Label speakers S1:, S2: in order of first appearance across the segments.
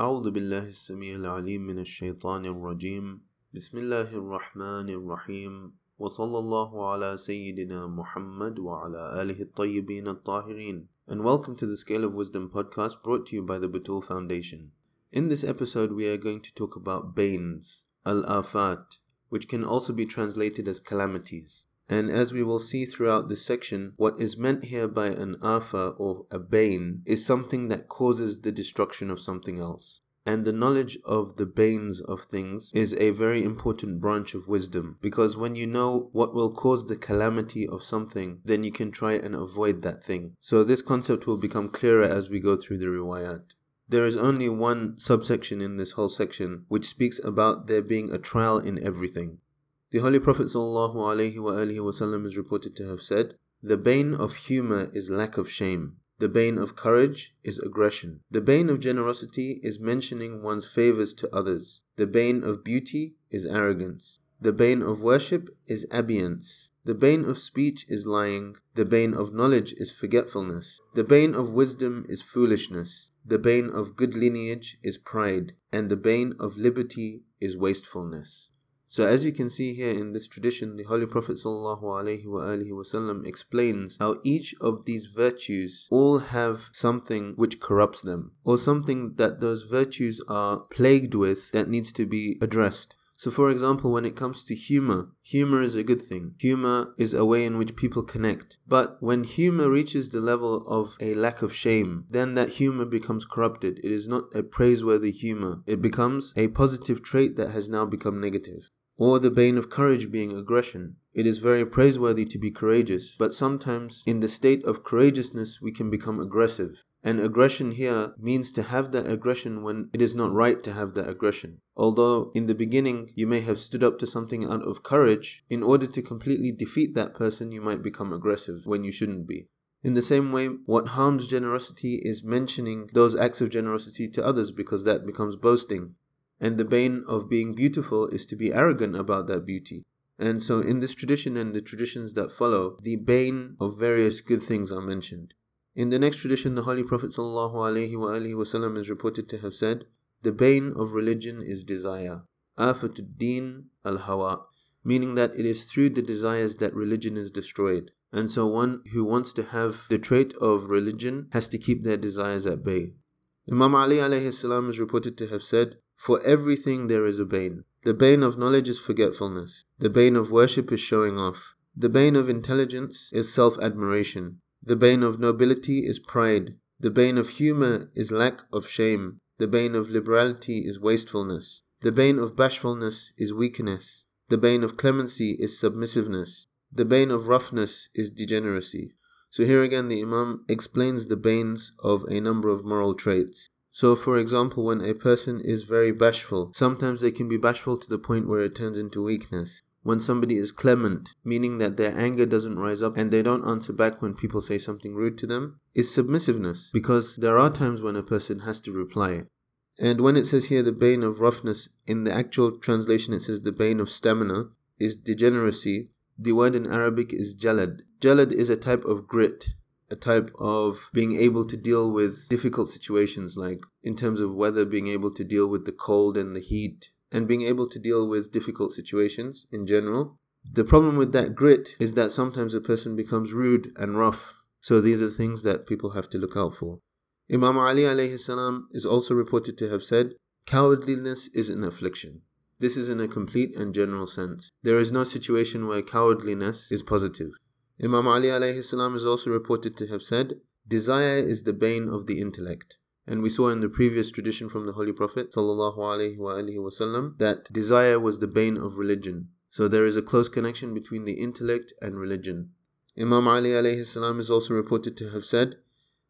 S1: أعوذ بالله السميع العليم من الشيطان الرجيم بسم الله الرحمن الرحيم وصلى الله على سيدنا محمد وعلى آله الطيبين الطاهرين And welcome to the Scale of Wisdom podcast brought to you by the Batul Foundation. In this episode we are going to talk about banes, al-afat, which can also be translated as calamities. And as we will see throughout this section, what is meant here by an afa or a bane is something that causes the destruction of something else. And the knowledge of the banes of things is a very important branch of wisdom because when you know what will cause the calamity of something, then you can try and avoid that thing. So this concept will become clearer as we go through the riwayat. There is only one subsection in this whole section which speaks about there being a trial in everything. The Holy Prophet ﷺ is reported to have said, The bane of humor is lack of shame. The bane of courage is aggression. The bane of generosity is mentioning one's favors to others. The bane of beauty is arrogance. The bane of worship is abeyance. The bane of speech is lying. The bane of knowledge is forgetfulness. The bane of wisdom is foolishness. The bane of good lineage is pride. And the bane of liberty is wastefulness. So as you can see here in this tradition, the Holy Prophet ﷺ explains how each of these virtues all have something which corrupts them, or something that those virtues are plagued with that needs to be addressed. So for example, when it comes to humor, humor is a good thing. Humor is a way in which people connect. But when humor reaches the level of a lack of shame, then that humor becomes corrupted. It is not a praiseworthy humor. It becomes a positive trait that has now become negative or the bane of courage being aggression. It is very praiseworthy to be courageous, but sometimes in the state of courageousness we can become aggressive. And aggression here means to have that aggression when it is not right to have that aggression. Although in the beginning you may have stood up to something out of courage, in order to completely defeat that person you might become aggressive when you shouldn't be. In the same way, what harms generosity is mentioning those acts of generosity to others because that becomes boasting. And the bane of being beautiful is to be arrogant about that beauty. And so in this tradition and the traditions that follow, the bane of various good things are mentioned. In the next tradition, the Holy Prophet ﷺ is reported to have said, The bane of religion is desire. Afatuddin al-hawa, meaning that it is through the desires that religion is destroyed. And so one who wants to have the trait of religion has to keep their desires at bay. Imam Ali is reported to have said, for everything there is a bane. The bane of knowledge is forgetfulness. The bane of worship is showing off. The bane of intelligence is self admiration. The bane of nobility is pride. The bane of humor is lack of shame. The bane of liberality is wastefulness. The bane of bashfulness is weakness. The bane of clemency is submissiveness. The bane of roughness is degeneracy. So here again the Imam explains the banes of a number of moral traits. So, for example, when a person is very bashful, sometimes they can be bashful to the point where it turns into weakness. When somebody is clement, meaning that their anger doesn't rise up and they don't answer back when people say something rude to them, is submissiveness, because there are times when a person has to reply. And when it says here the bane of roughness, in the actual translation it says the bane of stamina, is degeneracy. The word in Arabic is jalad. Jalad is a type of grit, a type of being able to deal with difficult situations, like in terms of weather, being able to deal with the cold and the heat, and being able to deal with difficult situations in general. The problem with that grit is that sometimes a person becomes rude and rough. So these are things that people have to look out for. Imam Ali alayhi salam is also reported to have said, Cowardliness is an affliction. This is in a complete and general sense. There is no situation where cowardliness is positive. Imam Ali alayhi salam is also reported to have said, Desire is the bane of the intellect. And we saw in the previous tradition from the Holy Prophet وسلم, that desire was the bane of religion. So there is a close connection between the intellect and religion. Imam Ali alayhi salam is also reported to have said,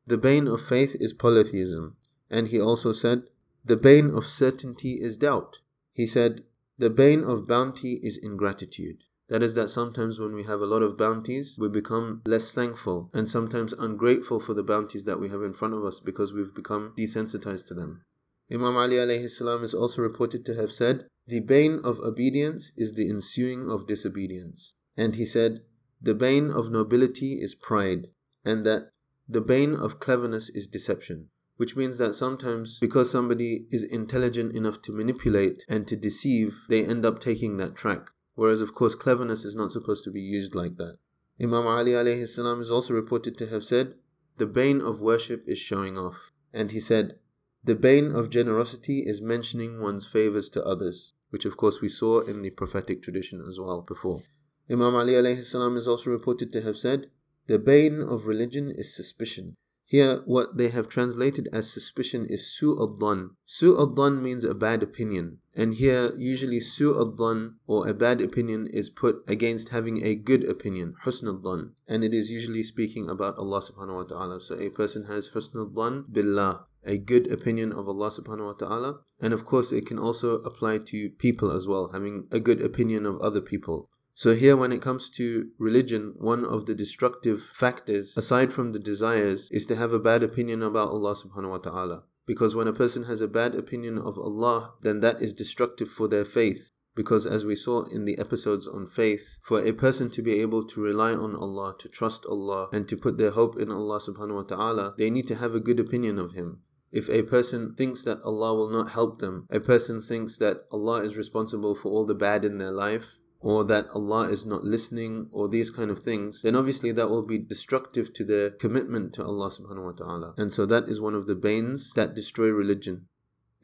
S1: The bane of faith is polytheism. And he also said, The bane of certainty is doubt. He said, The bane of bounty is ingratitude. That is that sometimes when we have a lot of bounties, we become less thankful and sometimes ungrateful for the bounties that we have in front of us because we've become desensitized to them. Imam Ali alayhi salam is also reported to have said, The bane of obedience is the ensuing of disobedience. And he said, The bane of nobility is pride, and that the bane of cleverness is deception. which means that sometimes because somebody is intelligent enough to manipulate and to deceive, they end up taking that track. Whereas, of course, cleverness is not supposed to be used like that. Imam Ali salam is also reported to have said, The bane of worship is showing off. And he said, The bane of generosity is mentioning one's favors to others, which of course we saw in the prophetic tradition as well before. Imam Ali salam is also reported to have said, The bane of religion is suspicion. Here, what they have translated as suspicion is su'ad-dhan. Su'ad-dhan means a bad opinion. And here, usually su'ad-dhan or a bad opinion is put against having a good opinion, husn And it is usually speaking about Allah subhanahu wa ta'ala. So a person has husn billah, a good opinion of Allah subhanahu wa ta'ala. And of course, it can also apply to people as well, having a good opinion of other people. So here when it comes to religion, one of the destructive factors, aside from the desires, is to have a bad opinion about Allah subhanahu wa ta'ala. Because when a person has a bad opinion of Allah, then that is destructive for their faith. Because as we saw in the episodes on faith, for a person to be able to rely on Allah, to trust Allah, and to put their hope in Allah subhanahu wa ta'ala, they need to have a good opinion of Him. If a person thinks that Allah will not help them, a person thinks that Allah is responsible for all the bad in their life, or that Allah is not listening or these kind of things, then obviously that will be destructive to their commitment to Allah subhanahu wa ta'ala. And so that is one of the banes that destroy religion.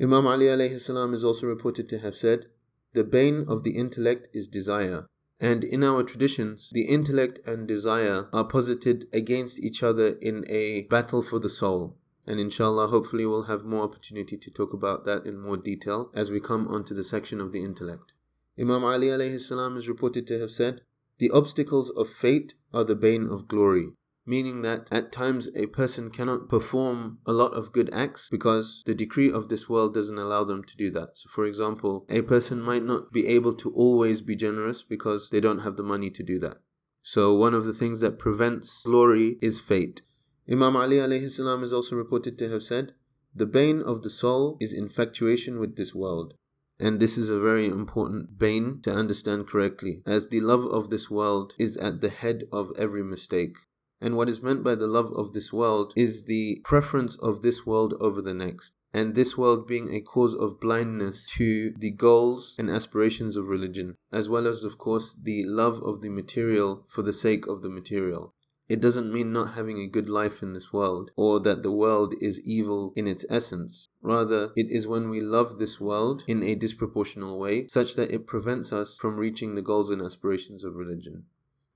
S1: Imam Ali alayhi salam is also reported to have said, The bane of the intellect is desire. And in our traditions, the intellect and desire are posited against each other in a battle for the soul. And inshallah, hopefully we'll have more opportunity to talk about that in more detail as we come onto the section of the intellect. Imam Ali alayhi is reported to have said, The obstacles of fate are the bane of glory. Meaning that at times a person cannot perform a lot of good acts because the decree of this world doesn't allow them to do that. So, for example, a person might not be able to always be generous because they don't have the money to do that. So, one of the things that prevents glory is fate. Imam Ali alayhi is also reported to have said, The bane of the soul is infatuation with this world. And this is a very important bane to understand correctly, as the love of this world is at the head of every mistake. And what is meant by the love of this world is the preference of this world over the next. And this world being a cause of blindness to the goals and aspirations of religion, as well as, of course, the love of the material for the sake of the material. It doesn't mean not having a good life in this world, or that the world is evil in its essence. Rather, it is when we love this world in a disproportional way, such that it prevents us from reaching the goals and aspirations of religion.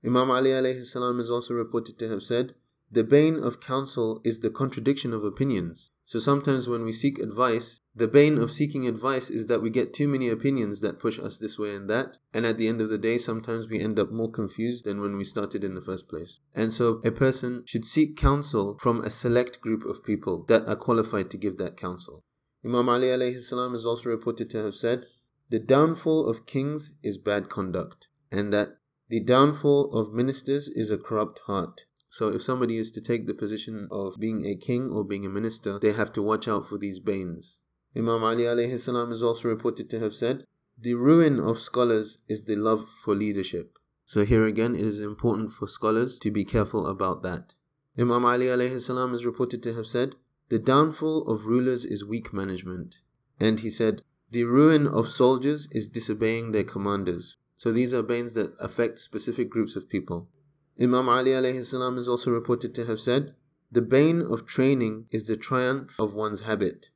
S1: Imam Ali alayhi salam is also reported to have said, The bane of counsel is the contradiction of opinions. So sometimes when we seek advice, the bane of seeking advice is that we get too many opinions that push us this way and that, and at the end of the day, sometimes we end up more confused than when we started in the first place. And so a person should seek counsel from a select group of people that are qualified to give that counsel. Imam Ali alayhi salam is also reported to have said, The downfall of kings is bad conduct, and that the downfall of ministers is a corrupt heart. So if somebody is to take the position of being a king or being a minister, they have to watch out for these banes. Imam Ali alayhi is also reported to have said, The ruin of scholars is the love for leadership. So here again it is important for scholars to be careful about that. Imam Ali alayhi is reported to have said, The downfall of rulers is weak management. And he said, The ruin of soldiers is disobeying their commanders. So these are banes that affect specific groups of people. Imam Ali alayhi is also reported to have said, The bane of training is the triumph of one's habit.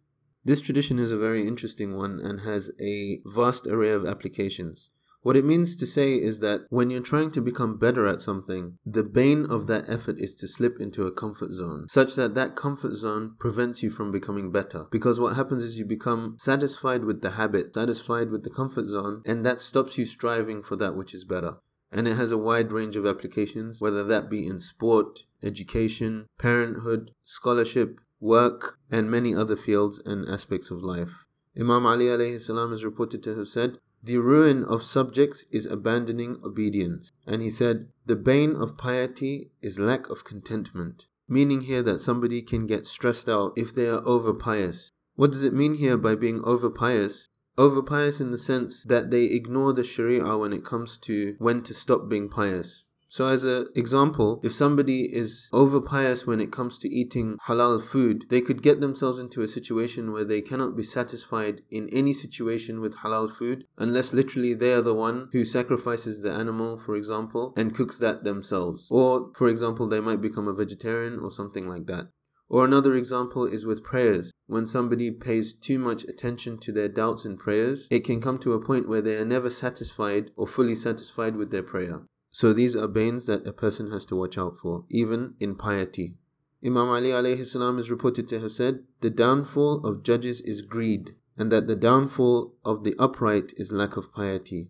S1: This tradition is a very interesting one and has a vast array of applications. What it means to say is that when you're trying to become better at something, the bane of that effort is to slip into a comfort zone, such that that comfort zone prevents you from becoming better. Because what happens is you become satisfied with the habit, satisfied with the comfort zone, and that stops you striving for that which is better and it has a wide range of applications, whether that be in sport, education, parenthood, scholarship, work, and many other fields and aspects of life. Imam Ali is reported to have said, The ruin of subjects is abandoning obedience. And he said, The bane of piety is lack of contentment. Meaning here that somebody can get stressed out if they are over pious. What does it mean here by being over pious? over pious in the sense that they ignore the sharia when it comes to when to stop being pious. So, as an example, if somebody is over pious when it comes to eating halal food, they could get themselves into a situation where they cannot be satisfied in any situation with halal food unless literally they are the one who sacrifices the animal, for example, and cooks that themselves. Or, for example, they might become a vegetarian or something like that. Or another example is with prayers. When somebody pays too much attention to their doubts in prayers, it can come to a point where they are never satisfied or fully satisfied with their prayer. So these are banes that a person has to watch out for, even in piety. Imam Ali alayhi salam is reported to have said, The downfall of judges is greed, and that the downfall of the upright is lack of piety.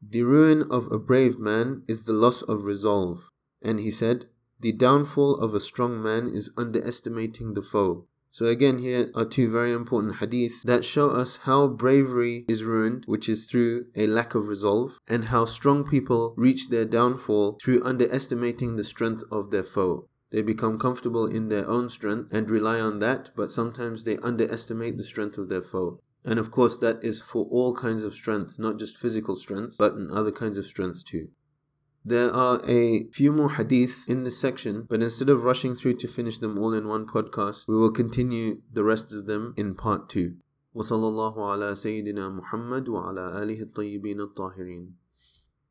S1: The ruin of a brave man is the loss of resolve. And he said, The downfall of a strong man is underestimating the foe. So again here are two very important hadith that show us how bravery is ruined, which is through a lack of resolve, and how strong people reach their downfall through underestimating the strength of their foe. They become comfortable in their own strength and rely on that, but sometimes they underestimate the strength of their foe. And of course that is for all kinds of strength, not just physical strength, but in other kinds of strength too. There are a few more hadith in this section, but instead of rushing through to finish them all in one podcast, we will continue the rest of them in part 2. وصلى الله على سيدنا محمد وعلى آله الطيبين الطاهرين